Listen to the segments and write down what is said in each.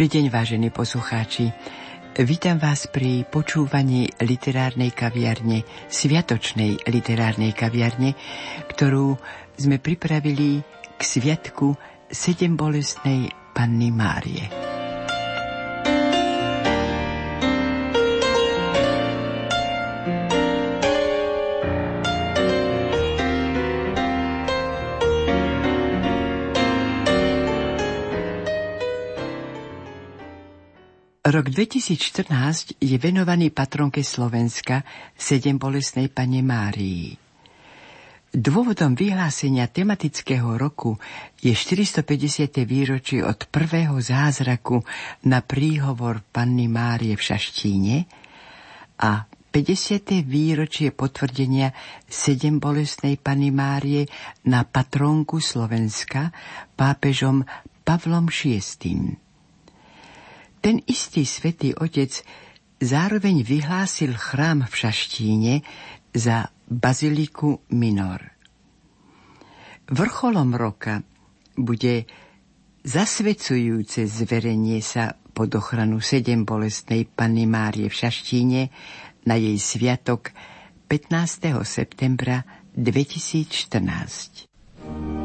Dobrý deň, vážení poslucháči. Vítam vás pri počúvaní literárnej kaviarne, sviatočnej literárnej kaviarne, ktorú sme pripravili k sviatku sedem bolestnej Panny Márie. Rok 2014 je venovaný patronke Slovenska, sedem bolesnej pane Márii. Dôvodom vyhlásenia tematického roku je 450. výročie od prvého zázraku na príhovor Panny Márie v Šaštíne a 50. výročie potvrdenia sedem bolestnej Panny Márie na patronku Slovenska pápežom Pavlom VI. Ten istý svätý Otec zároveň vyhlásil chrám v Šaštíne za baziliku Minor. Vrcholom roka bude zasvecujúce zverenie sa pod ochranu sedem bolestnej Panny Márie v Šaštíne na jej sviatok 15. septembra 2014.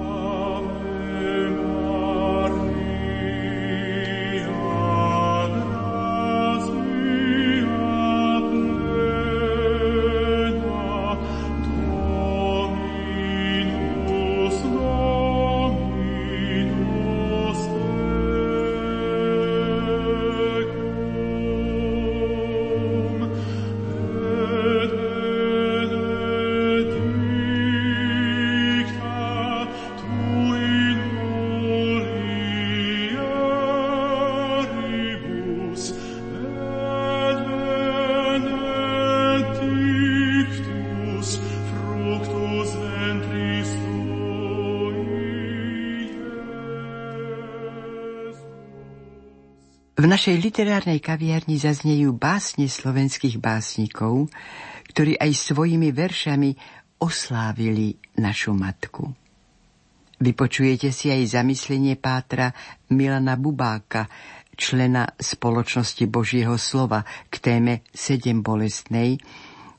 našej literárnej kaviarni zaznejú básne slovenských básnikov, ktorí aj svojimi veršami oslávili našu matku. Vypočujete si aj zamyslenie pátra Milana Bubáka, člena spoločnosti Božieho slova k téme Sedem bolestnej,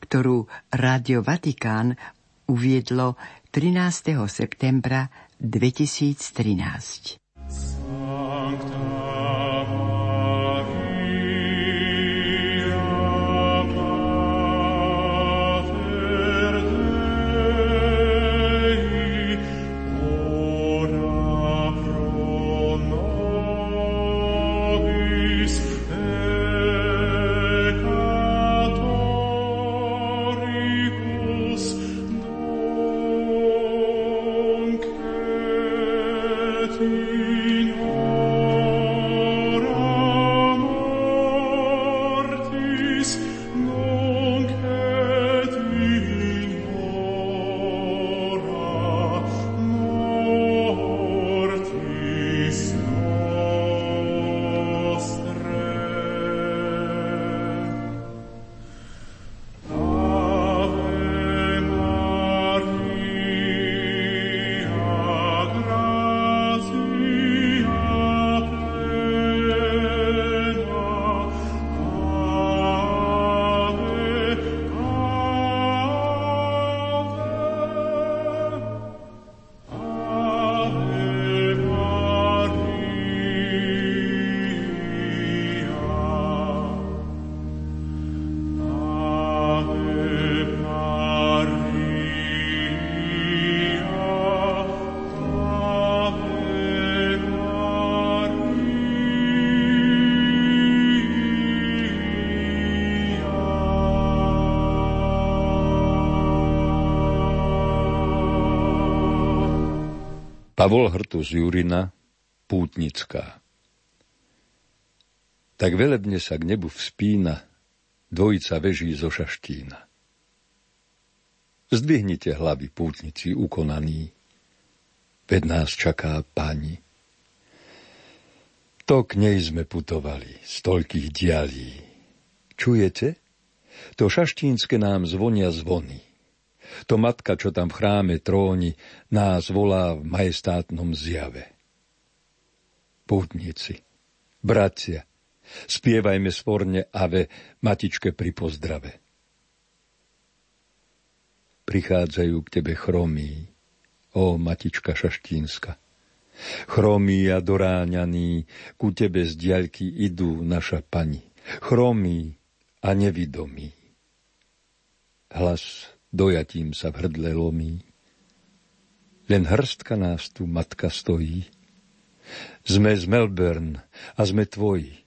ktorú Rádio Vatikán uviedlo 13. septembra 2013. Pavol Hrtus Jurina, Pútnická. Tak velebne sa k nebu vspína dvojica veží zo šaštína. Zdvihnite hlavy, pútnici ukonaní, ved nás čaká pani. To k nej sme putovali, z toľkých dialí. Čujete? To šaštínske nám zvonia zvony. To matka, čo tam v chráme tróni, nás volá v majestátnom zjave. Pútnici, bratia, spievajme svorne ave matičke pri pozdrave. Prichádzajú k tebe chromí, ó matička šaštínska. Chromí a doráňaní, ku tebe z diaľky idú naša pani. Chromí a nevidomí. Hlas dojatím sa v hrdle lomí. Len hrstka nás tu matka stojí. Sme z Melbourne a sme tvoji.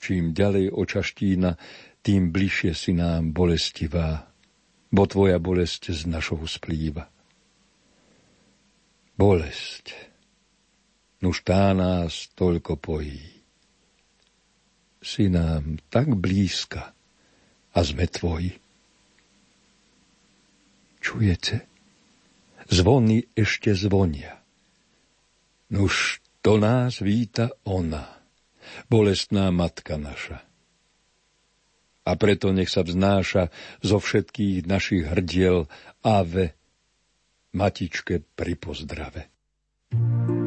Čím ďalej očaštína, tým bližšie si nám bolestivá, bo tvoja bolesť z našou splýva. Bolesť, nuž tá nás toľko pojí. Si nám tak blízka a sme tvoji. Čujete? Zvony ešte zvonia. Nuž to nás víta ona, bolestná matka naša. A preto nech sa vznáša zo všetkých našich hrdiel Ave, matičke pri pozdrave. thank you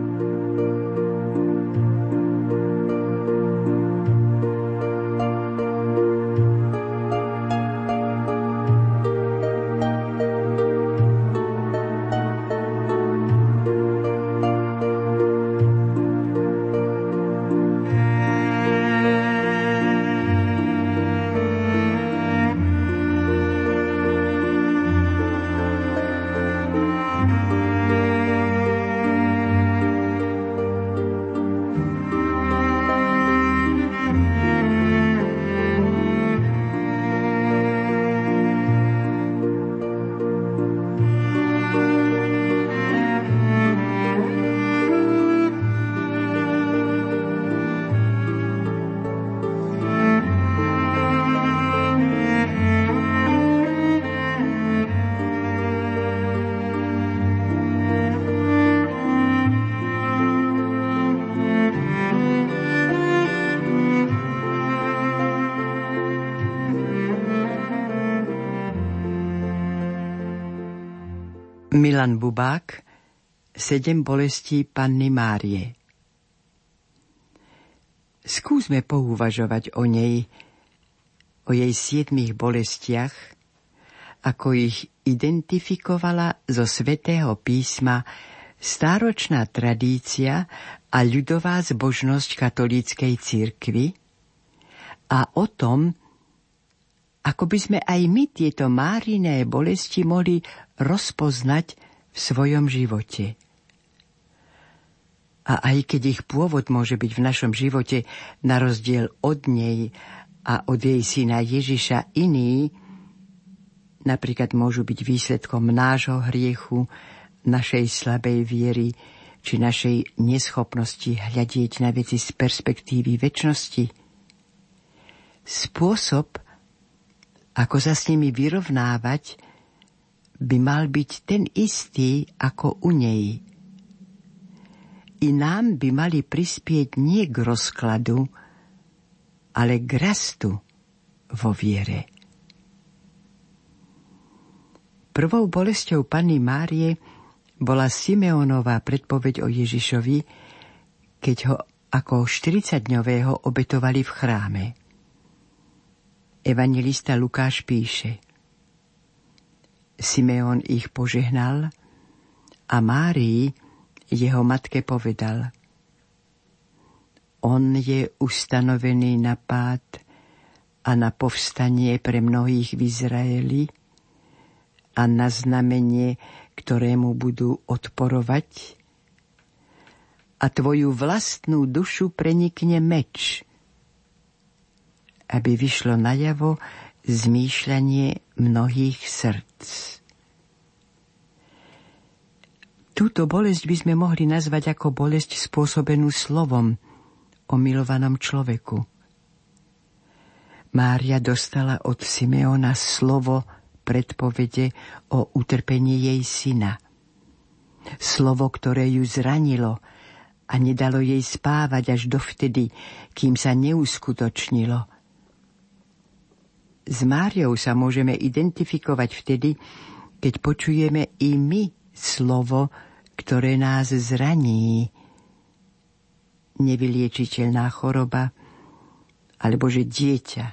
Milan Bubák Sedem bolestí Panny Márie. Skúsme pouvažovať o nej, o jej siedmých bolestiach, ako ich identifikovala zo svätého písma stáročná tradícia a ľudová zbožnosť katolíckej cirkvy a o tom, ako by sme aj my tieto máriné bolesti mohli rozpoznať v svojom živote. A aj keď ich pôvod môže byť v našom živote na rozdiel od nej a od jej syna Ježiša iný, napríklad môžu byť výsledkom nášho hriechu, našej slabej viery či našej neschopnosti hľadieť na veci z perspektívy väčšnosti. Spôsob, ako sa s nimi vyrovnávať, by mal byť ten istý ako u nej. I nám by mali prispieť nie k rozkladu, ale k rastu vo viere. Prvou bolesťou Panny Márie bola Simeonová predpoveď o Ježišovi, keď ho ako 40-dňového obetovali v chráme. Evangelista Lukáš píše Simeon ich požehnal a Márii, jeho matke, povedal On je ustanovený na pád a na povstanie pre mnohých v Izraeli a na znamenie, ktorému budú odporovať. A tvoju vlastnú dušu prenikne meč, aby vyšlo najavo zmýšľanie mnohých srdc. Túto bolesť by sme mohli nazvať ako bolesť spôsobenú slovom o milovanom človeku. Mária dostala od Simeona slovo predpovede o utrpení jej syna. Slovo, ktoré ju zranilo a nedalo jej spávať až dovtedy, kým sa neuskutočnilo. S Máriou sa môžeme identifikovať vtedy, keď počujeme i my slovo, ktoré nás zraní. Nevyliečiteľná choroba, alebo že dieťa,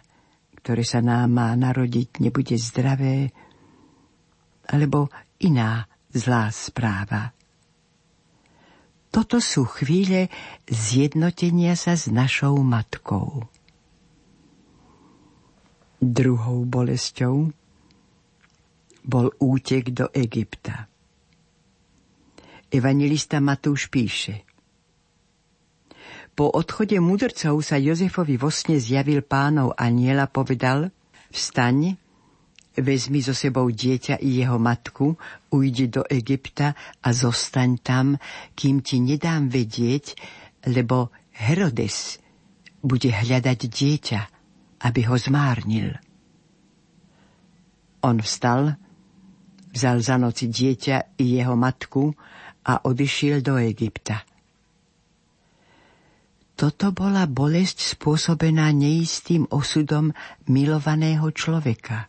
ktoré sa nám má narodiť, nebude zdravé, alebo iná zlá správa. Toto sú chvíle zjednotenia sa s našou matkou. Druhou bolesťou bol útek do Egypta. Evangelista Matúš píše Po odchode mudrcov sa Jozefovi vo sne zjavil pánov aniela povedal Vstaň, vezmi so sebou dieťa i jeho matku, ujdi do Egypta a zostaň tam, kým ti nedám vedieť, lebo Herodes bude hľadať dieťa, aby ho zmárnil. On vstal, vzal za noci dieťa i jeho matku a odišiel do Egypta. Toto bola bolesť spôsobená neistým osudom milovaného človeka.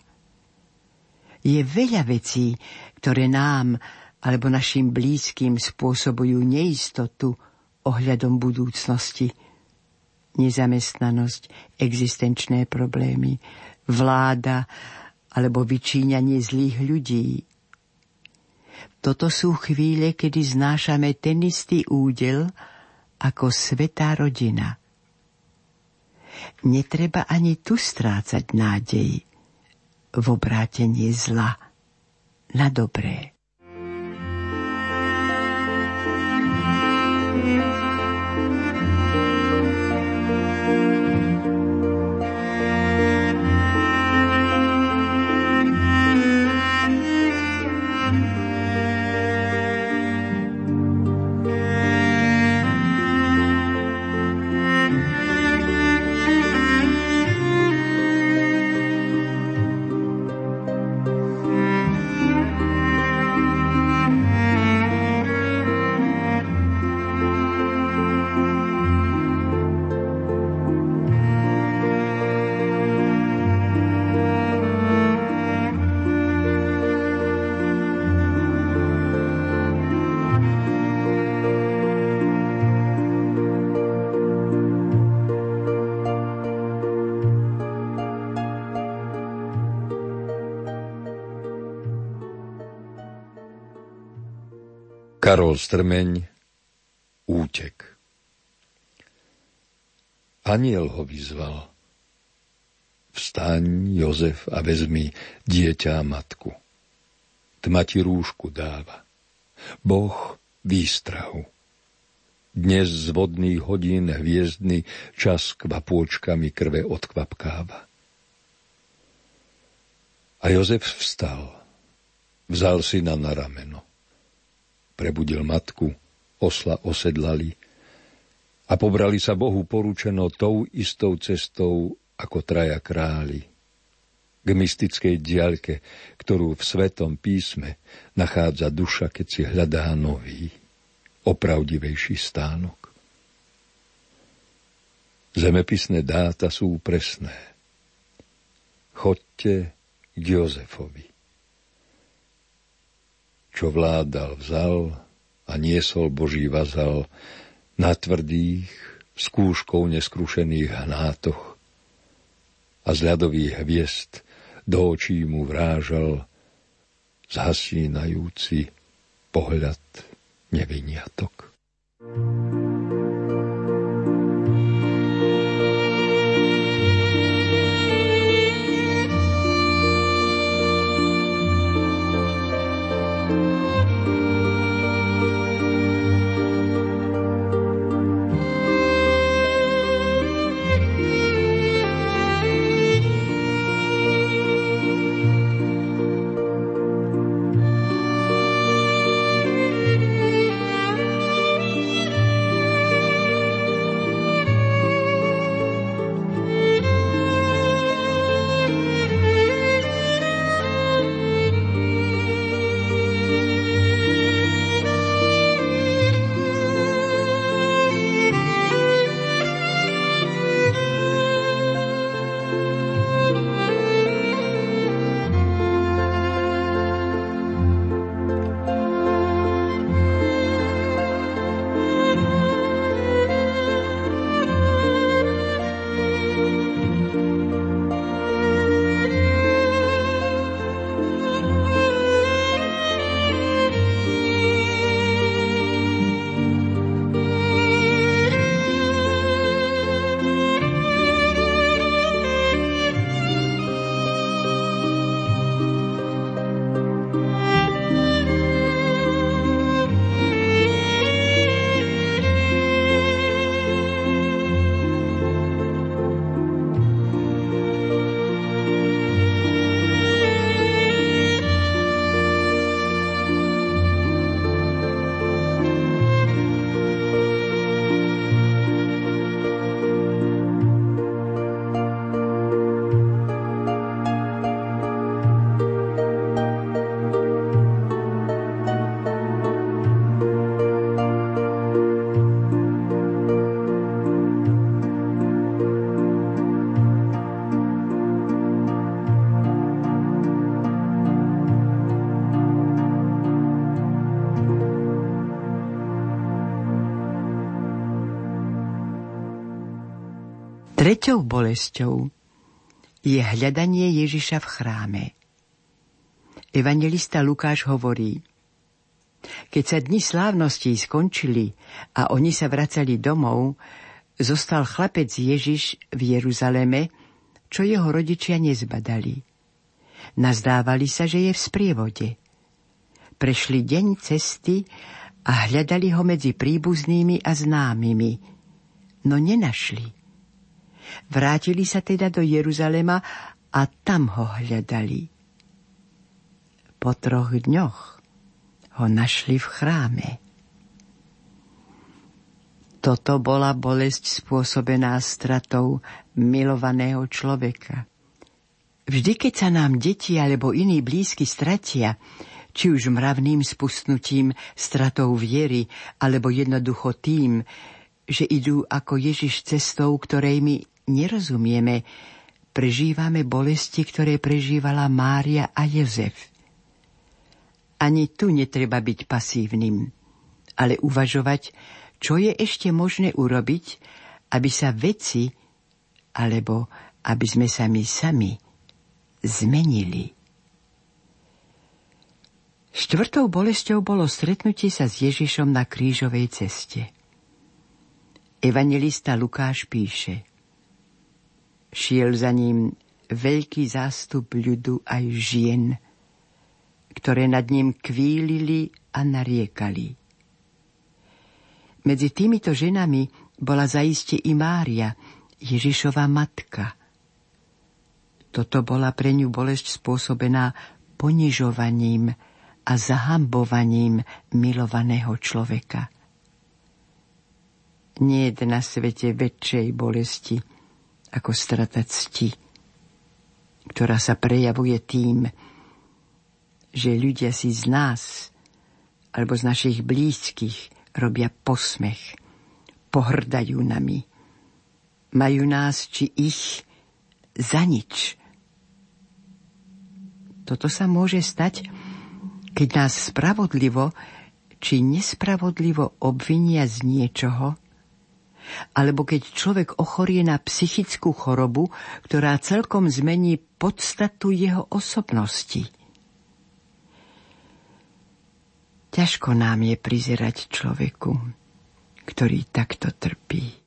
Je veľa vecí, ktoré nám alebo našim blízkym spôsobujú neistotu ohľadom budúcnosti. Nezamestnanosť, existenčné problémy, vláda alebo vyčíňanie zlých ľudí, toto sú chvíle, kedy znášame ten istý údel ako svetá rodina. Netreba ani tu strácať nádej v obrátenie zla na dobré. Karol Strmeň Útek Aniel ho vyzval. Vstaň, Jozef, a vezmi dieťa a matku. Tma ti rúšku dáva. Boh výstrahu. Dnes z vodných hodín hviezdny čas kvapôčkami krve odkvapkáva. A Jozef vstal, vzal syna na rameno prebudil matku, osla osedlali a pobrali sa Bohu poručeno tou istou cestou ako traja králi. K mystickej diaľke, ktorú v Svetom písme nachádza duša, keď si hľadá nový, opravdivejší stánok. Zemepisné dáta sú presné. Chodte k Jozefovi čo vládal, vzal a niesol Boží vazal na tvrdých, skúškou neskrušených hnátoch a z ľadových hviezd do očí mu vrážal zhasínajúci pohľad neviniatok. thank you Treťou bolesťou je hľadanie Ježiša v chráme. Evangelista Lukáš hovorí, keď sa dni slávností skončili a oni sa vracali domov, zostal chlapec Ježiš v Jeruzaleme, čo jeho rodičia nezbadali. Nazdávali sa, že je v sprievode. Prešli deň cesty a hľadali ho medzi príbuznými a známymi, no nenašli. Vrátili sa teda do Jeruzalema a tam ho hľadali. Po troch dňoch ho našli v chráme. Toto bola bolesť spôsobená stratou milovaného človeka. Vždy, keď sa nám deti alebo iní blízky stratia, či už mravným spustnutím, stratou viery, alebo jednoducho tým, že idú ako Ježiš cestou, ktorej my nerozumieme, prežívame bolesti, ktoré prežívala Mária a Jozef. Ani tu netreba byť pasívnym, ale uvažovať, čo je ešte možné urobiť, aby sa veci, alebo aby sme sa my sami zmenili. Štvrtou bolesťou bolo stretnutie sa s Ježišom na krížovej ceste. Evangelista Lukáš píše Šiel za ním veľký zástup ľudu aj žien, ktoré nad ním kvílili a nariekali. Medzi týmito ženami bola zaiste i Mária, Ježišova matka. Toto bola pre ňu bolesť spôsobená ponižovaním, a zahambovaním milovaného človeka. Nie je na svete väčšej bolesti ako strata cti, ktorá sa prejavuje tým, že ľudia si z nás alebo z našich blízkych robia posmech, pohrdajú nami, majú nás či ich za nič. Toto sa môže stať, keď nás spravodlivo či nespravodlivo obvinia z niečoho, alebo keď človek ochorie na psychickú chorobu, ktorá celkom zmení podstatu jeho osobnosti. Ťažko nám je prizerať človeku, ktorý takto trpí.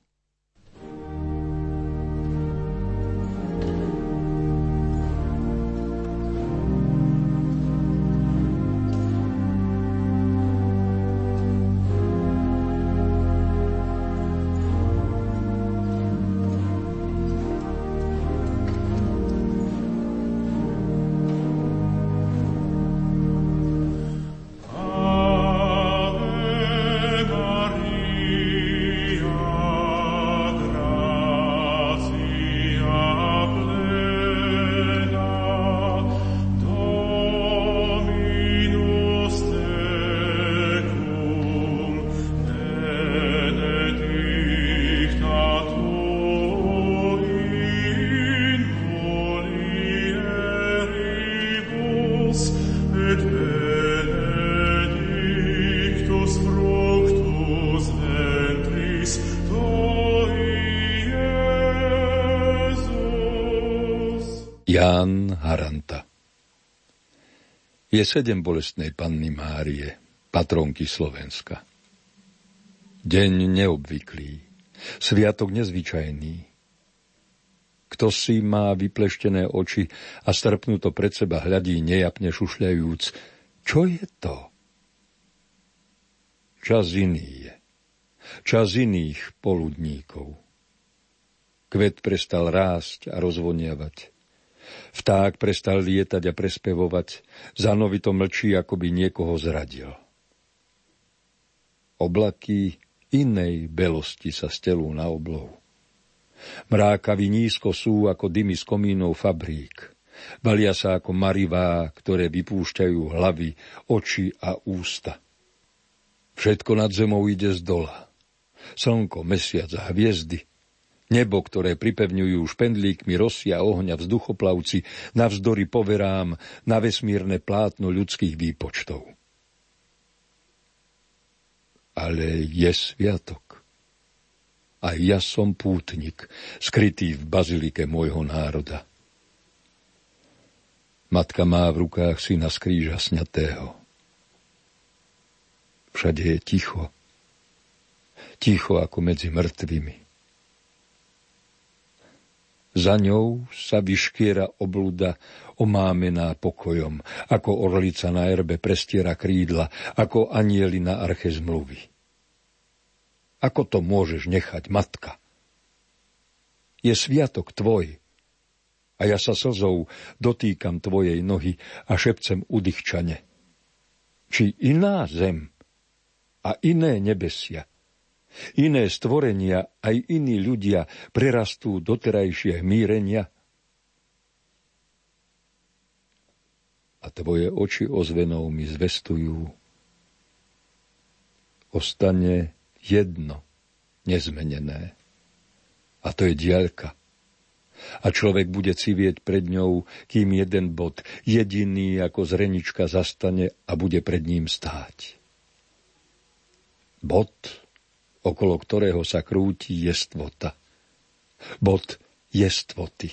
Ján Haranta Je sedem bolestnej panny Márie, patronky Slovenska. Deň neobvyklý, sviatok nezvyčajný. Kto si má vypleštené oči a strpnuto pred seba hľadí nejapne šušľajúc, čo je to? Čas iný je. Čas iných poludníkov. Kvet prestal rásť a rozvoniavať. Vták prestal lietať a prespevovať, zanovito mlčí, ako by niekoho zradil. Oblaky inej belosti sa stelú na oblohu. Mrákaví nízko sú ako dymy z komínov fabrík. Valia sa ako marivá, ktoré vypúšťajú hlavy, oči a ústa. Všetko nad zemou ide z dola. Slnko, mesiac a hviezdy – Nebo, ktoré pripevňujú špendlíkmi rosia ohňa vzduchoplavci, navzdory poverám na vesmírne plátno ľudských výpočtov. Ale je sviatok. a ja som pútnik, skrytý v bazilike môjho národa. Matka má v rukách syna z kríža sňatého. Všade je ticho. Ticho ako medzi mŕtvými. Za ňou sa vyškiera obluda omámená pokojom, ako orlica na erbe prestiera krídla, ako anieli na arche zmluvy. Ako to môžeš nechať, matka? Je sviatok tvoj, a ja sa slzou dotýkam tvojej nohy a šepcem udýchčane. Či iná zem a iné nebesia, iné stvorenia aj iní ľudia prerastú doterajšie mírenia? A tvoje oči ozvenou mi zvestujú. Ostane jedno nezmenené. A to je diaľka a človek bude civieť pred ňou, kým jeden bod, jediný ako zrenička zastane a bude pred ním stáť. Bod, okolo ktorého sa krúti jestvota. Bod jestvoty.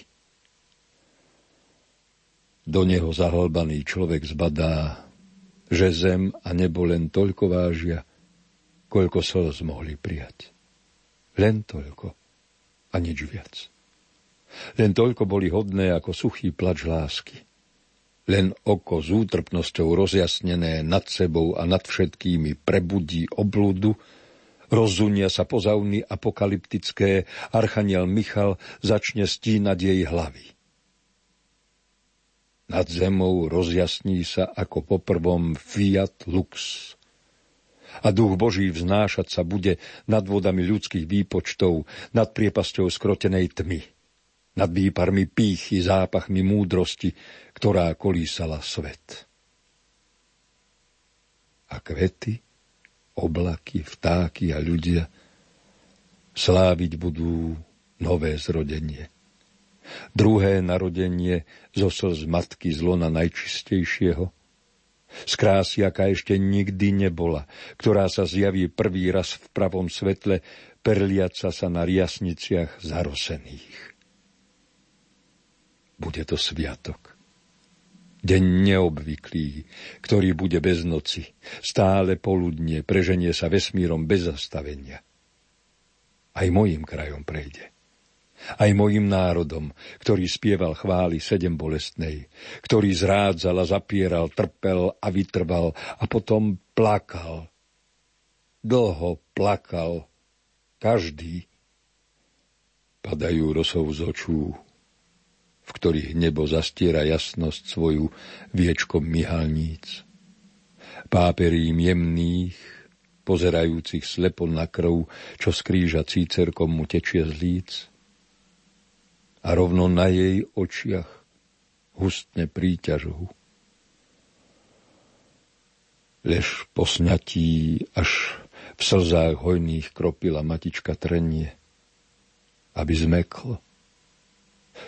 Do neho zahlbaný človek zbadá, že zem a nebo len toľko vážia, koľko slz mohli prijať. Len toľko a nič viac. Len toľko boli hodné ako suchý plač lásky. Len oko s útrpnosťou rozjasnené nad sebou a nad všetkými prebudí obludu, rozunia sa pozauny apokalyptické, archaniel Michal začne stínať jej hlavy. Nad zemou rozjasní sa ako poprvom Fiat Lux. A duch Boží vznášať sa bude nad vodami ľudských výpočtov, nad priepasťou skrotenej tmy nad výparmi pýchy, zápachmi múdrosti, ktorá kolísala svet. A kvety, oblaky, vtáky a ľudia sláviť budú nové zrodenie. Druhé narodenie zo slz matky zlona najčistejšieho, z krásy, aká ešte nikdy nebola, ktorá sa zjaví prvý raz v pravom svetle, perliaca sa na riasniciach zarosených. Bude to sviatok. Deň neobvyklý, ktorý bude bez noci, stále poludne preženie sa vesmírom bez zastavenia. Aj mojim krajom prejde. Aj mojim národom, ktorý spieval chvály sedem bolestnej, ktorý zrádzal a zapieral, trpel a vytrval a potom plakal. Dlho plakal. Každý. Padajú rosov z očú, v ktorých nebo zastiera jasnosť svoju viečkom myhalníc. Páperím jemných, pozerajúcich slepo na krv, čo skríža cícerkom mu tečie z líc. A rovno na jej očiach hustne príťažu. Lež po sňatí až v slzách hojných kropila matička trenie, aby zmeklo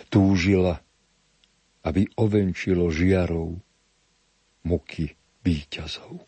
túžila, aby ovenčilo žiarou muky víťazov.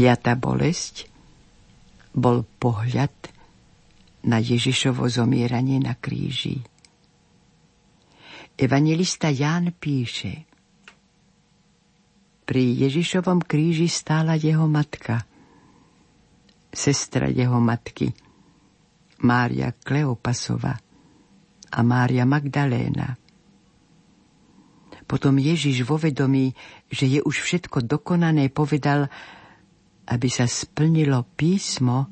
Piatá bolesť bol pohľad na Ježišovo zomieranie na kríži. Evangelista Ján píše Pri Ježišovom kríži stála jeho matka, sestra jeho matky, Mária Kleopasova a Mária Magdaléna. Potom Ježiš vo vedomí, že je už všetko dokonané, povedal, aby sa splnilo písmo,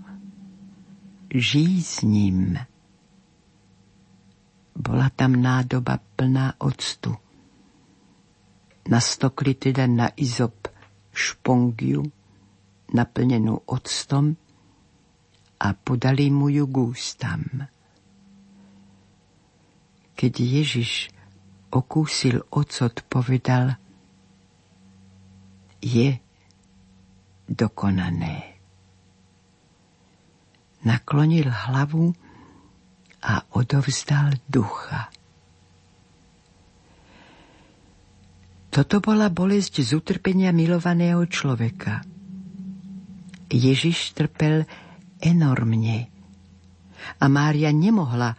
žij s ním bola tam nádoba plná octu. Nastokli teda na izop špongiu, naplnenú octom a podali mu ju gústam. Keď Ježiš okúsil ocot, povedal je dokonané. Naklonil hlavu a odovzdal ducha. Toto bola bolesť z utrpenia milovaného človeka. Ježiš trpel enormne a Mária nemohla,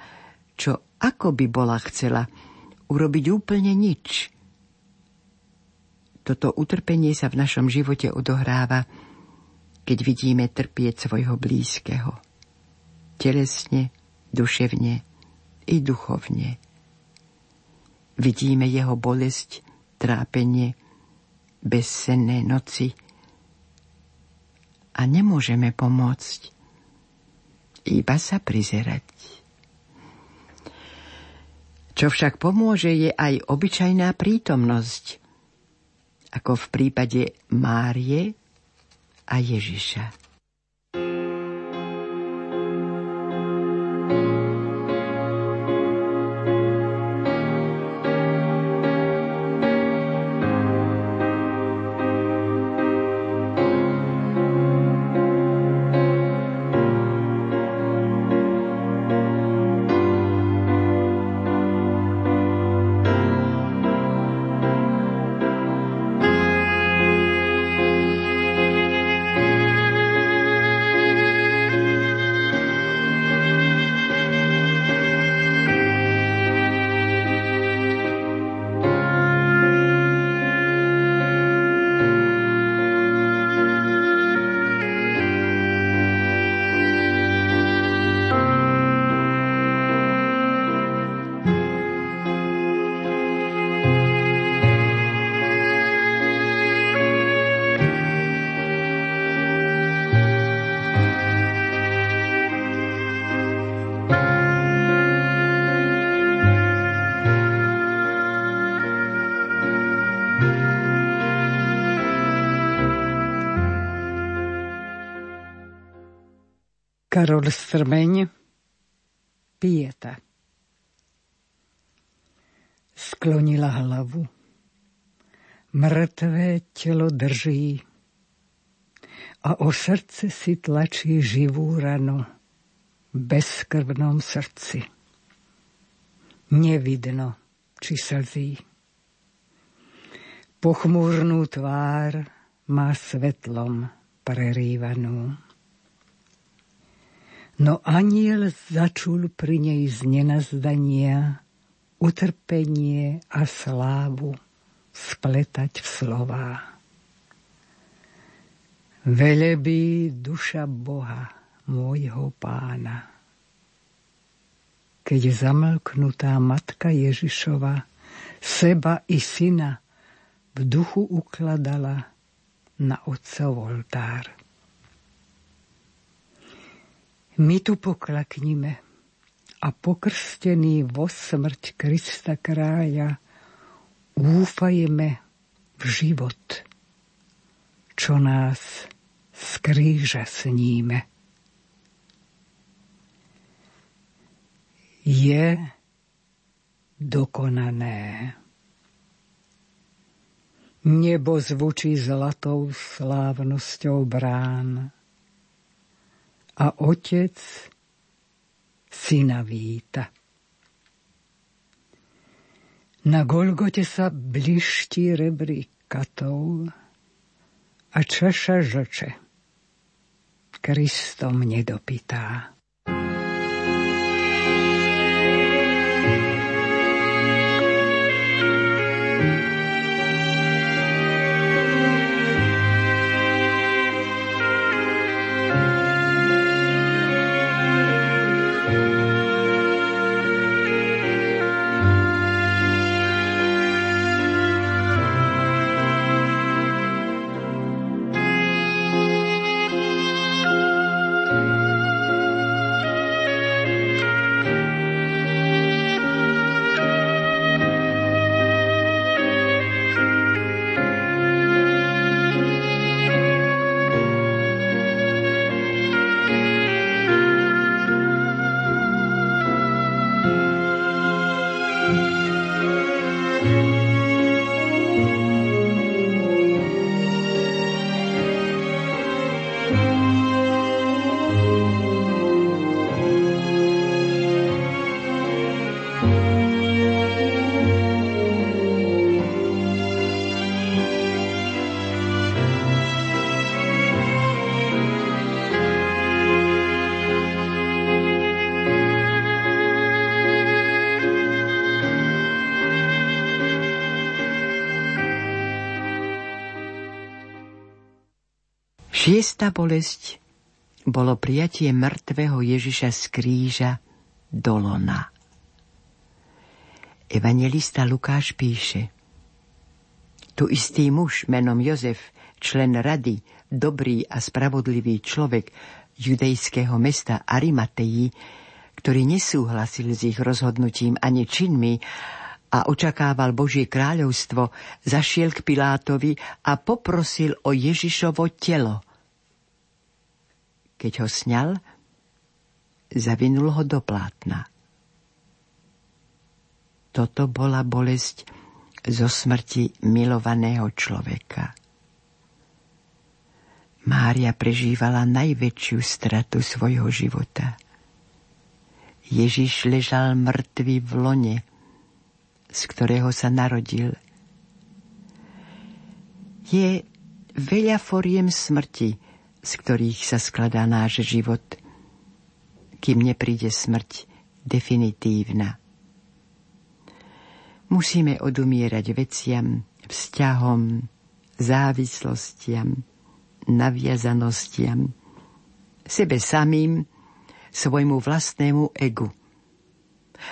čo ako by bola chcela, urobiť úplne nič. Toto utrpenie sa v našom živote odohráva, keď vidíme trpieť svojho blízkeho. Telesne, duševne i duchovne. Vidíme jeho bolesť, trápenie, bezsenné noci a nemôžeme pomôcť, iba sa prizerať. Čo však pomôže je aj obyčajná prítomnosť, ako v prípade Márie a Ježiša. Karol Strmeň Pieta Sklonila hlavu. Mŕtvé telo drží a o srdce si tlačí živú ranu bezkrvnom srdci. Nevidno, či slzí. Pochmúrnú tvár má svetlom prerývanú. No aniel začul pri nej z nenazdania utrpenie a slávu spletať v slová. Velebí duša Boha, môjho pána. Keď zamlknutá matka Ježišova seba i syna v duchu ukladala na otcov oltár. My tu poklaknime a pokrstení vo smrť Krista krája úfajeme v život, čo nás z kríža sníme. Je dokonané. Nebo zvučí zlatou slávnosťou brán a otec syna víta. Na Golgote sa bliští rebrí katov a čaša žoče Kristom nedopitá. Šiesta bolesť bolo prijatie mŕtvého Ježiša z kríža do lona. Evangelista Lukáš píše Tu istý muž menom Jozef, člen rady, dobrý a spravodlivý človek judejského mesta Arimateji, ktorý nesúhlasil s ich rozhodnutím ani činmi, a očakával Božie kráľovstvo, zašiel k Pilátovi a poprosil o Ježišovo telo. Keď ho sňal, zavinul ho do plátna. Toto bola bolesť zo smrti milovaného človeka. Mária prežívala najväčšiu stratu svojho života. Ježiš ležal mŕtvý v lone, z ktorého sa narodil. Je veľa foriem smrti, z ktorých sa skladá náš život, kým nepríde smrť definitívna. Musíme odumierať veciam, vzťahom, závislostiam, naviazanostiam, sebe samým, svojmu vlastnému egu.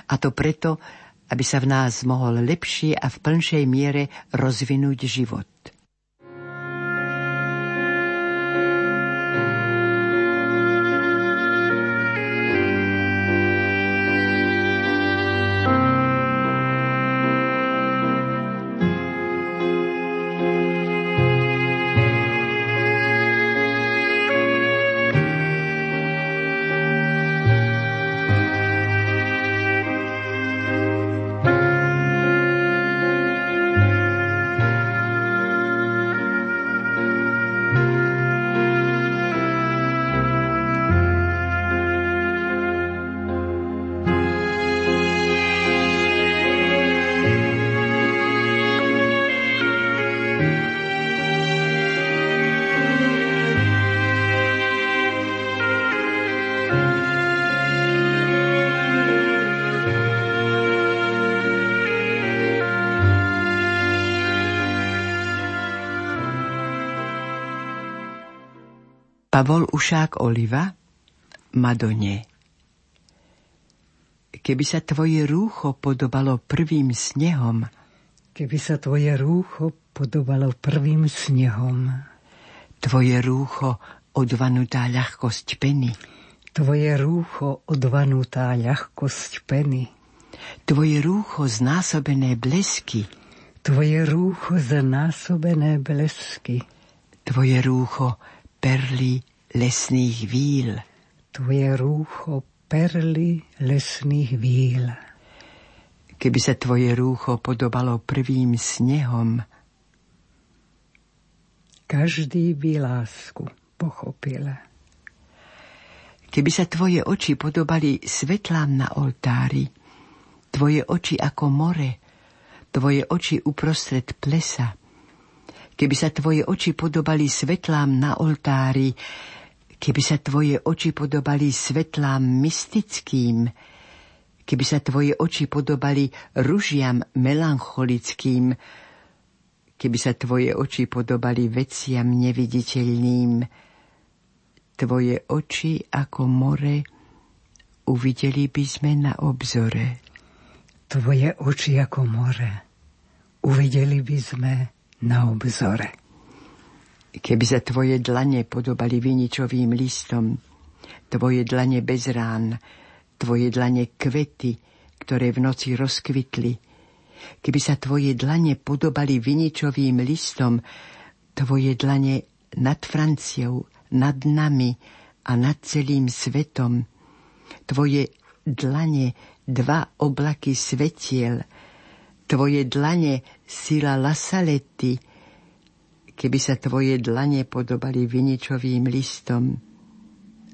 A to preto, aby sa v nás mohol lepšie a v plnšej miere rozvinúť život. Pavol Ušák Oliva? Madone Keby sa tvoje rúcho podobalo prvým snehom, keby sa tvoje rúcho podobalo prvým snehom, tvoje rúcho odvanutá ľahkosť peny, tvoje rúcho odvanutá ľahkosť peny, tvoje rúcho znásobené blesky, tvoje rúcho znásobené blesky, tvoje rúcho perly lesných víl. Tvoje rúcho perly lesných víl. Keby sa tvoje rúcho podobalo prvým snehom, každý by lásku pochopil. Keby sa tvoje oči podobali svetlám na oltári, tvoje oči ako more, tvoje oči uprostred plesa, keby sa tvoje oči podobali svetlám na oltári, keby sa tvoje oči podobali svetlám mystickým, keby sa tvoje oči podobali ružiam melancholickým, keby sa tvoje oči podobali veciam neviditeľným, tvoje oči ako more uvideli by sme na obzore. Tvoje oči ako more uvideli by sme na obzore. Keby sa tvoje dlane podobali viničovým listom, tvoje dlane bez rán, tvoje dlane kvety, ktoré v noci rozkvitli, keby sa tvoje dlane podobali viničovým listom, tvoje dlane nad Franciou, nad nami a nad celým svetom, tvoje dlane dva oblaky svetiel, tvoje dlane sila lasaletti, keby sa tvoje dlane podobali viničovým listom,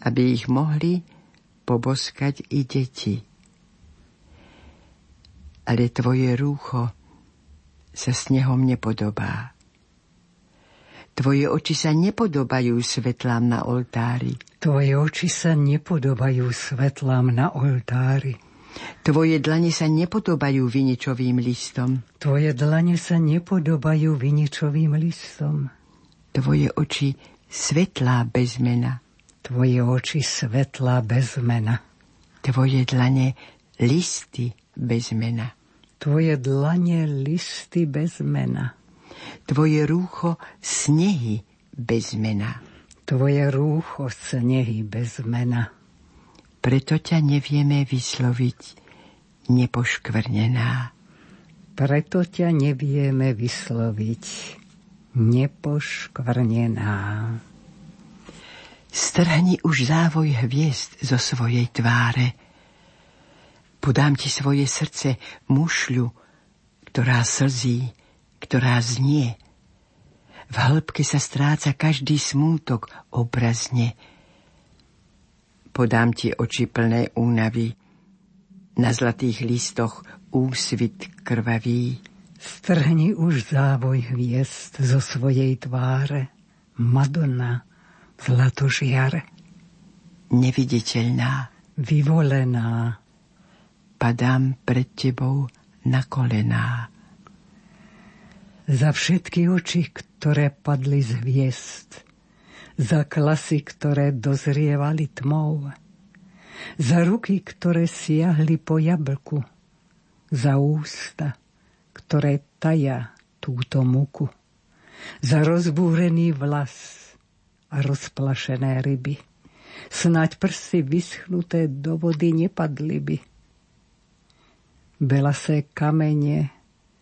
aby ich mohli poboskať i deti. Ale tvoje rúcho sa snehom nepodobá. Tvoje oči sa nepodobajú svetlám na oltári. Tvoje oči sa nepodobajú svetlám na oltári. Tvoje dlane sa nepodobajú viničovým listom. Tvoje dlane sa nepodobajú viničovým listom. Tvoje oči svetlá bezmena. Tvoje oči svetlá bezmena. Tvoje dlane listy bezmena. Tvoje dlane listy bezmena. Tvoje rúcho snehy bezmena. Tvoje rúcho snehy bezmena. Preto ťa nevieme vysloviť nepoškvrnená. Preto ťa nevieme vysloviť nepoškvrnená. Strhni už závoj hviezd zo svojej tváre. Podám ti svoje srdce mušľu, ktorá slzí, ktorá znie. V hĺbke sa stráca každý smútok obrazne. Podám ti oči plné únavy, na zlatých listoch úsvit krvavý. Strhni už závoj hviezd zo svojej tváre, Madonna, zlatožiare. Neviditeľná, vyvolená, padám pred tebou na kolená. Za všetky oči, ktoré padli z hviezd, za klasy, ktoré dozrievali tmou, za ruky, ktoré siahli po jablku, za ústa, ktoré taja túto muku, za rozbúrený vlas a rozplašené ryby. Snaď prsy vyschnuté do vody nepadli by. Belasé kamene,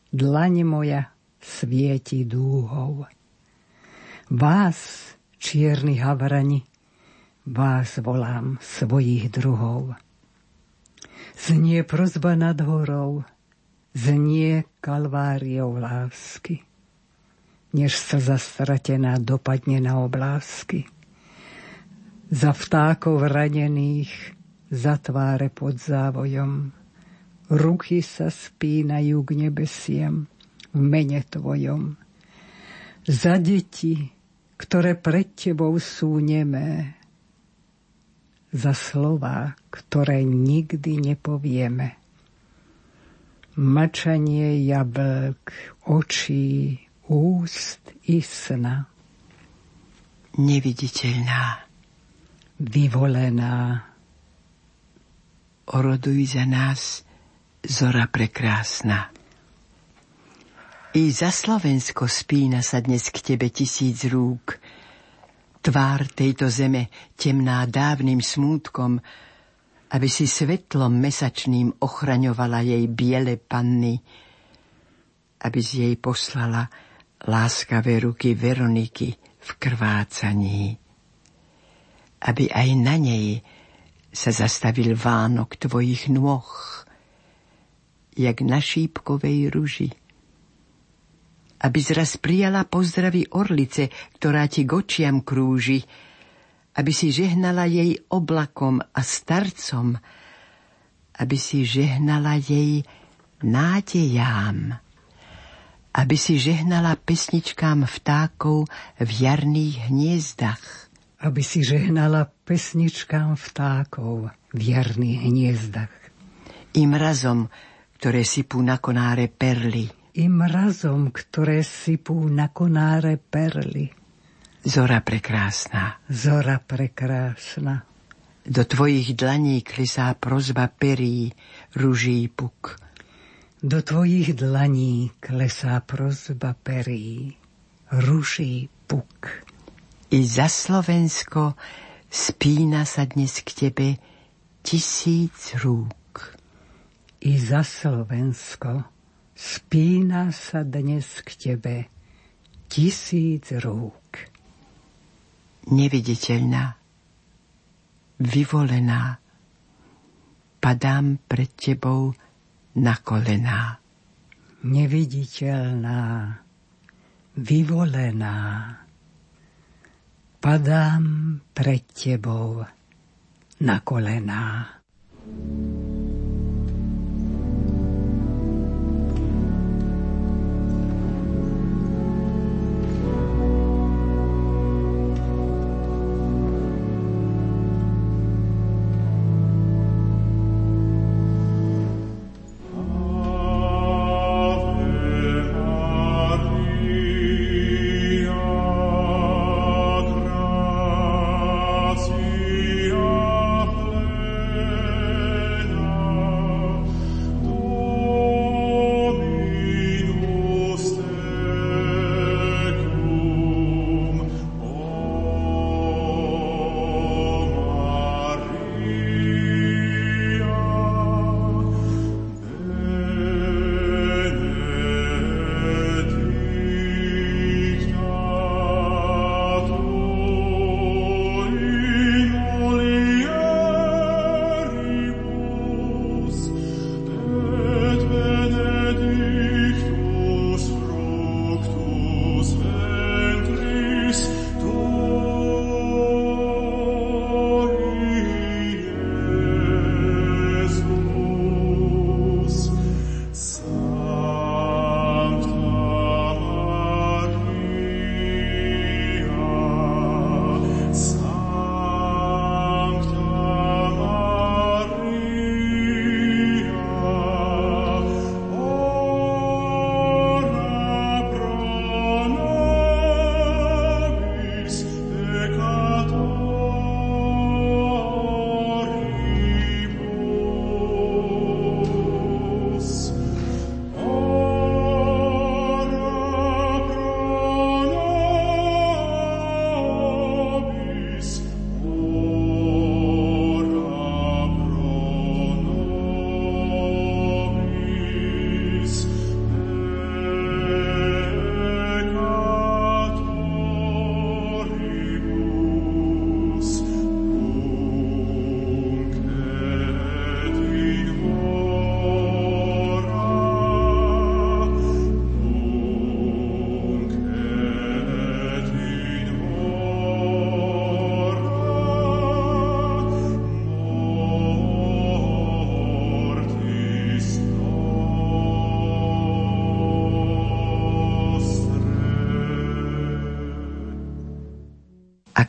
dlaň moja svieti dúhou. Vás, čierni havrani, vás volám svojich druhov. Znie prozba nad horou, znie kalváriou lásky, než sa zastratená dopadne na oblásky. Za vtákov ranených, za tváre pod závojom, ruky sa spínajú k nebesiem v mene Tvojom. Za deti, ktoré pred Tebou sú nemé, za slova, ktoré nikdy nepovieme. Mlčanie jablk, očí, úst i sna. Neviditeľná, vyvolená. Oroduj za nás, zora prekrásna. I za Slovensko spína sa dnes k tebe tisíc rúk, Tvár tejto zeme temná dávnym smútkom, aby si svetlom mesačným ochraňovala jej biele panny, aby si jej poslala láskavé ruky Veroniky v krvácaní, aby aj na nej sa zastavil vánok tvojich nôh, jak na šípkovej ruži aby zraz prijala pozdravy orlice, ktorá ti k očiam krúži, aby si žehnala jej oblakom a starcom, aby si žehnala jej nádejám, aby si žehnala pesničkám vtákov v jarných hniezdach. Aby si žehnala pesničkám vtákov v jarných hniezdach. I mrazom, ktoré sypú na konáre perly – i mrazom, ktoré sypú na konáre perly. Zora prekrásna. Zora prekrásna. Do tvojich dlaní klesá prozba perí, ruží puk. Do tvojich dlaní klesá prozba perí, ruží puk. I za Slovensko spína sa dnes k tebe tisíc rúk. I za Slovensko spína sa dnes k tebe tisíc rúk. Neviditeľná, vyvolená, padám pred tebou na kolená. Neviditeľná, vyvolená, padám pred tebou na kolená. thank you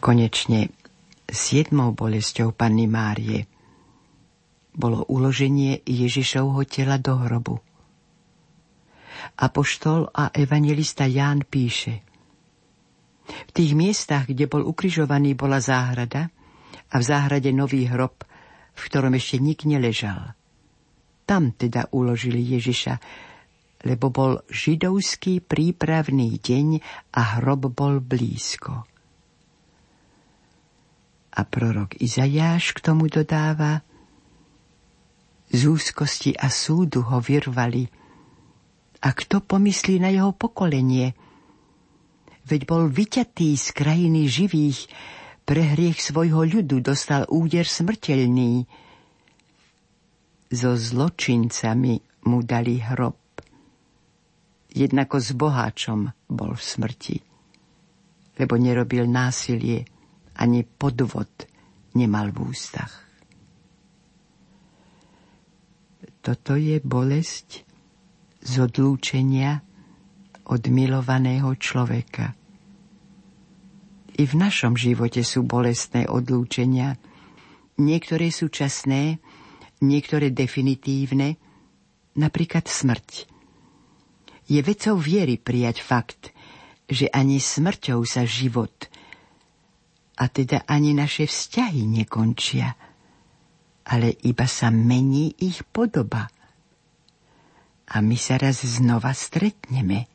konečne siedmou bolesťou Panny Márie bolo uloženie Ježišovho tela do hrobu. Apoštol a evangelista Ján píše V tých miestach, kde bol ukrižovaný, bola záhrada a v záhrade nový hrob, v ktorom ešte nik neležal. Tam teda uložili Ježiša, lebo bol židovský prípravný deň a hrob bol blízko. A prorok Izajáš k tomu dodáva – z úzkosti a súdu ho vyrvali. A kto pomyslí na jeho pokolenie? Veď bol vyťatý z krajiny živých, pre hriech svojho ľudu dostal úder smrteľný. So zločincami mu dali hrob. Jednako s boháčom bol v smrti, lebo nerobil násilie, ani podvod nemal v ústach. Toto je bolesť z odlúčenia od milovaného človeka. I v našom živote sú bolestné odlúčenia. Niektoré sú časné, niektoré definitívne, napríklad smrť. Je vecou viery prijať fakt, že ani smrťou sa život, a teda ani naše vzťahy nekončia – ale iba sa mení ich podoba. A my sa raz znova stretneme.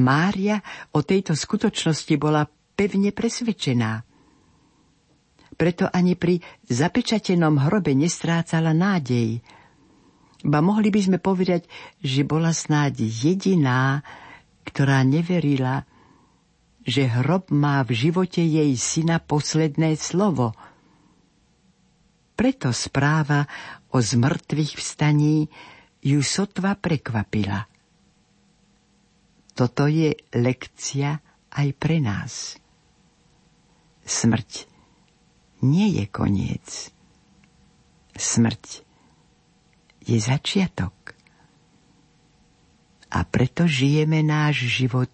Mária o tejto skutočnosti bola pevne presvedčená. Preto ani pri zapečatenom hrobe nestrácala nádej. Ba mohli by sme povedať, že bola snáď jediná, ktorá neverila, že hrob má v živote jej syna posledné slovo – preto správa o zmrtvých vstaní ju sotva prekvapila. Toto je lekcia aj pre nás. Smrť nie je koniec. Smrť je začiatok. A preto žijeme náš život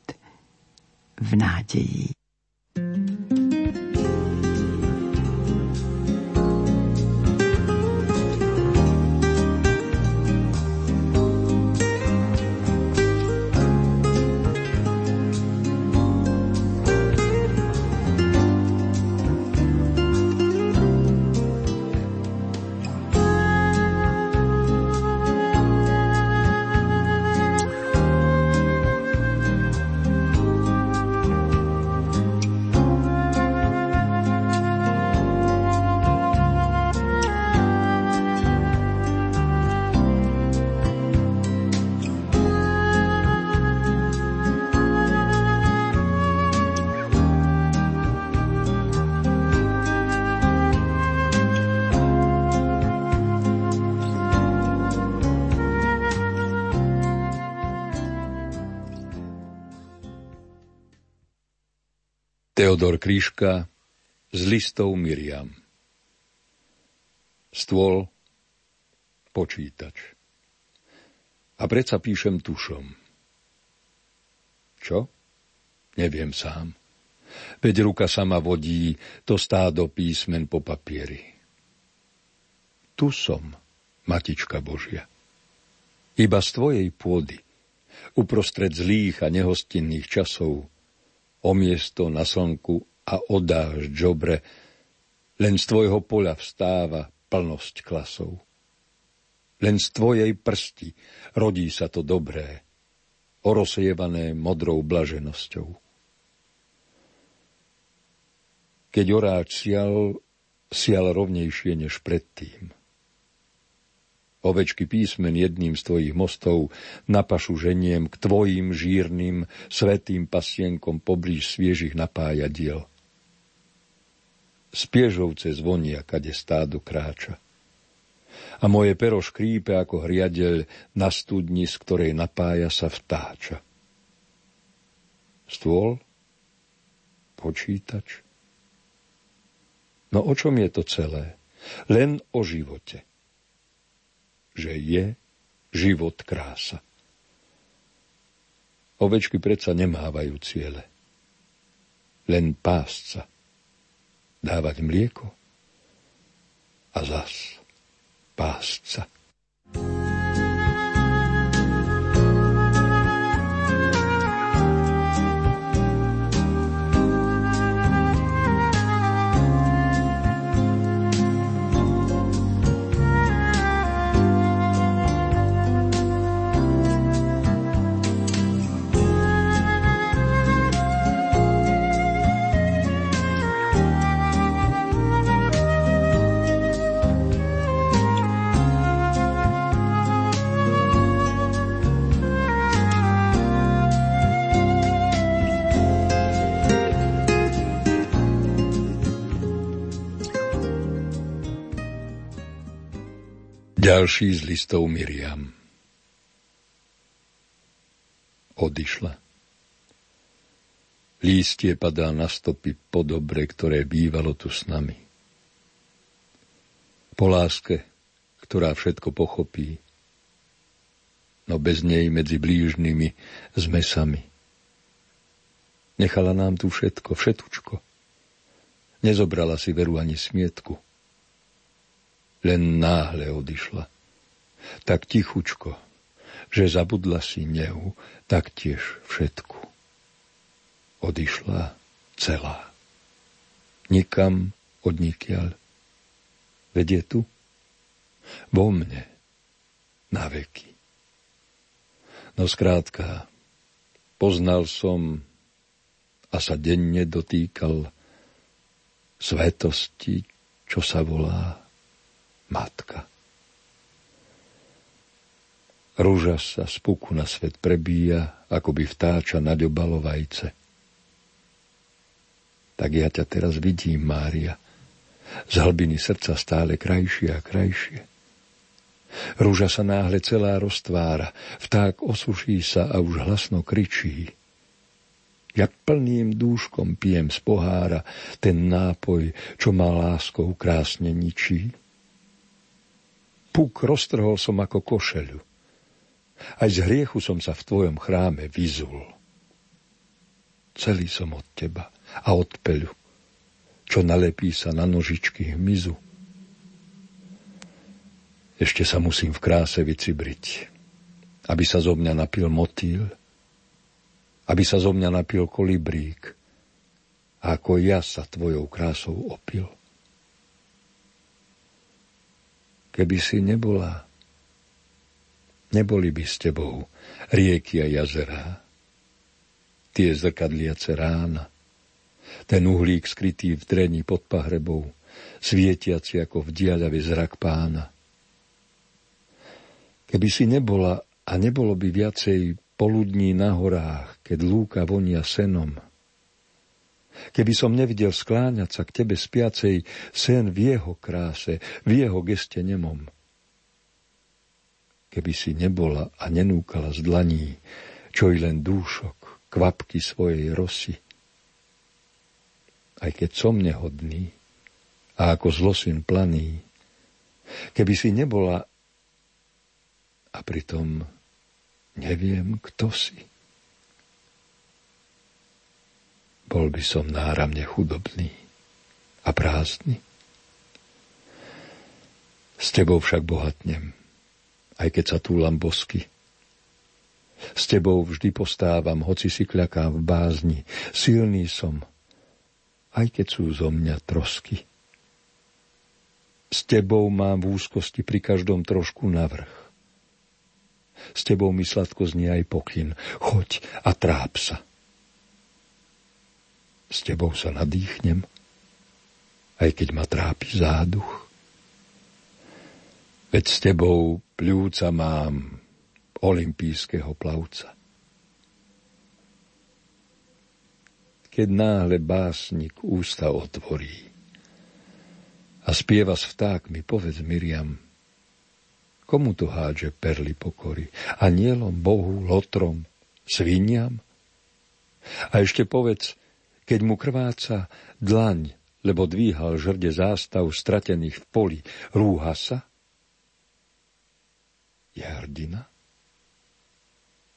v nádeji. Teodor Kríška z listov Miriam. Stôl, počítač. A predsa píšem tušom. Čo? Neviem sám. Veď ruka sama vodí to stádo písmen po papieri. Tu som, Matička Božia. Iba z tvojej pôdy, uprostred zlých a nehostinných časov, o miesto na slnku a odáš džobre, len z tvojho poľa vstáva plnosť klasov. Len z tvojej prsti rodí sa to dobré, orosievané modrou blaženosťou. Keď oráč sial, sial rovnejšie než predtým. Ovečky písmen jedným z tvojich mostov na pašu ženiem k tvojim žírnym, svetým pasienkom poblíž sviežich napájadiel. Z piežovce zvonia, kade stádo kráča. A moje pero škrípe ako hriadeľ na studni, z ktorej napája sa vtáča. Stôl? Počítač? No o čom je to celé? Len o živote že je život krása. Ovečky predsa nemávajú ciele. len pásca, dávať mlieko a zas pásca. Ďalší z listov Miriam. Odišla. Lístie padá na stopy po dobre, ktoré bývalo tu s nami. Po láske, ktorá všetko pochopí, no bez nej medzi blížnymi sme sami. Nechala nám tu všetko, všetučko. Nezobrala si veru ani smietku len náhle odišla. Tak tichučko, že zabudla si nehu, taktiež všetku. Odišla celá. Nikam odnikiaľ. Vedie tu? Vo mne. Na veky. No skrátka, poznal som a sa denne dotýkal svetosti, čo sa volá matka. Rúža sa z puku na svet prebíja, ako by vtáča naďobalo vajce. Tak ja ťa teraz vidím, Mária, z hlbiny srdca stále krajšie a krajšie. Rúža sa náhle celá roztvára, vták osuší sa a už hlasno kričí. Ja plným dúškom pijem z pohára ten nápoj, čo má láskou krásne ničí. Puk roztrhol som ako košeľu. Aj z hriechu som sa v tvojom chráme vyzul. Celý som od teba a od peľu, čo nalepí sa na nožičky hmyzu. Ešte sa musím v kráse vycibriť, aby sa zo mňa napil motýl, aby sa zo mňa napil kolibrík, ako ja sa tvojou krásou opil. Keby si nebola. Neboli by s tebou rieky a jazerá, tie zrkadliace rána, ten uhlík skrytý v dreni pod pahrebou, svietiaci ako v diaľave zrak pána. Keby si nebola a nebolo by viacej poludní na horách, keď lúka vonia senom, Keby som nevidel skláňať sa k tebe spiacej sen v jeho kráse, v jeho geste nemom. Keby si nebola a nenúkala z dlaní, čo i len dúšok, kvapky svojej rosy. Aj keď som nehodný a ako zlosin planý, keby si nebola a pritom neviem, kto si. Bol by som náramne chudobný a prázdny. S tebou však bohatnem, aj keď sa túlam bosky. S tebou vždy postávam, hoci si kľakám v bázni. Silný som, aj keď sú zo mňa trosky. S tebou mám v úzkosti pri každom trošku navrh. S tebou mi sladko znie aj pokyn. Choď a tráp sa. S tebou sa nadýchnem, aj keď ma trápi záduch. Veď s tebou pľúca mám olimpijského plavca. Keď náhle básnik ústa otvorí a spieva s vtákmi, povedz Miriam, komu to hádže perly pokory? Anielom, Bohu, lotrom, sviniam? A ešte povedz, keď mu krváca dlaň, lebo dvíhal žrde zástav stratených v poli, rúha sa? Je hrdina?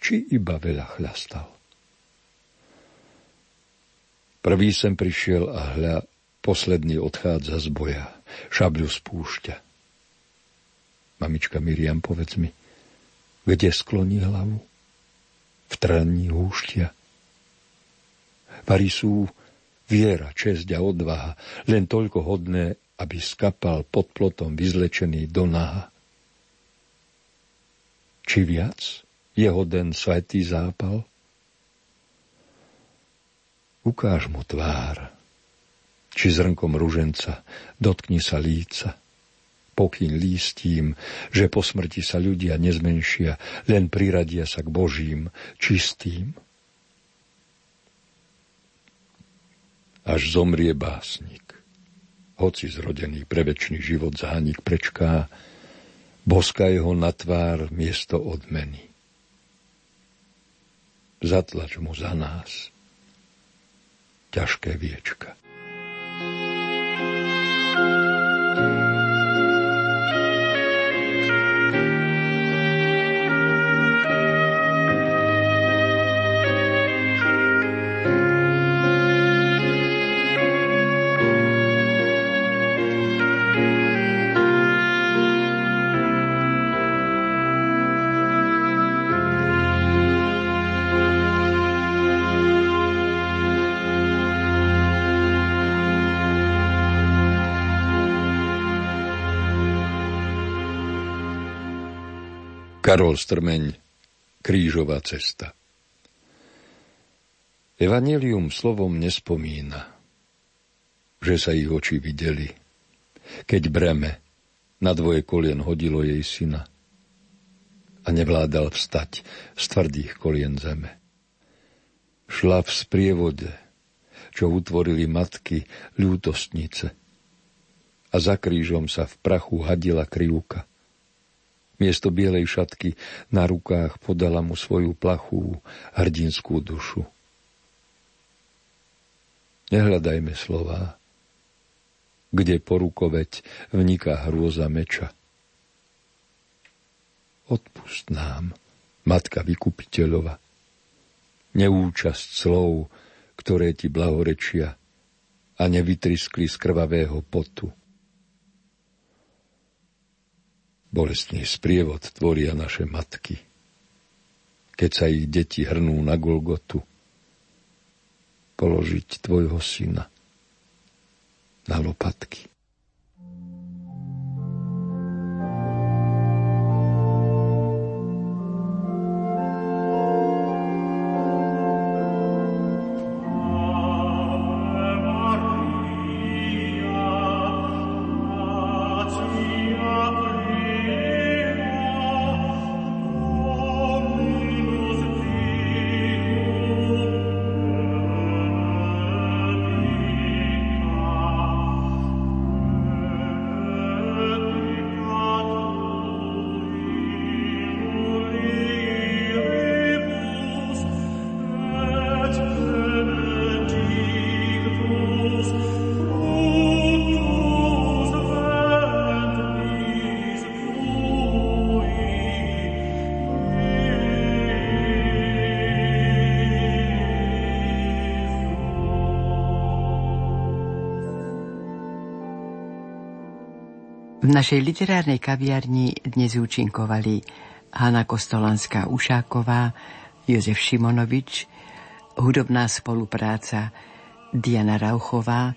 Či iba veľa chľastal? Prvý sem prišiel a hľa, posledný odchádza z boja. Šabľu spúšťa. Mamička Miriam, povedz mi, kde skloní hlavu? V trení húštia. Pari sú viera, česť a odvaha, len toľko hodné, aby skapal pod plotom vyzlečený do naha. Či viac jeho den svetý zápal? Ukáž mu tvár, či zrnkom ruženca dotkni sa líca. Pokyn lístím, že po smrti sa ľudia nezmenšia, len priradia sa k Božím, čistým. Až zomrie básnik, hoci zrodený pre väčší život zánik prečká, boska jeho na tvár miesto odmeny. Zatlač mu za nás ťažké viečka. Karol Strmeň, Krížová cesta. Evangelium slovom nespomína, že sa ich oči videli, keď breme na dvoje kolien hodilo jej syna a nevládal vstať z tvrdých kolien zeme. Šla v sprievode, čo utvorili matky ľútostnice a za krížom sa v prachu hadila krivka Miesto bielej šatky na rukách podala mu svoju plachú hrdinskú dušu. Nehľadajme slova, kde porukoveť vniká hrôza meča. Odpust nám, Matka Vykupiteľova, neúčasť slov, ktoré ti blahorečia a nevytriskli z krvavého potu. Bolestný sprievod tvoria naše matky, keď sa ich deti hrnú na Golgotu. Položiť tvojho syna na lopatky. Našej literárnej kaviarni dnes účinkovali Hanna Kostolanská Ušáková, Jozef Šimonovič, hudobná spolupráca Diana Rauchová,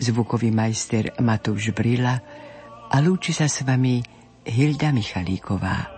zvukový majster Matúš Brila a lúči sa s vami Hilda Michalíková.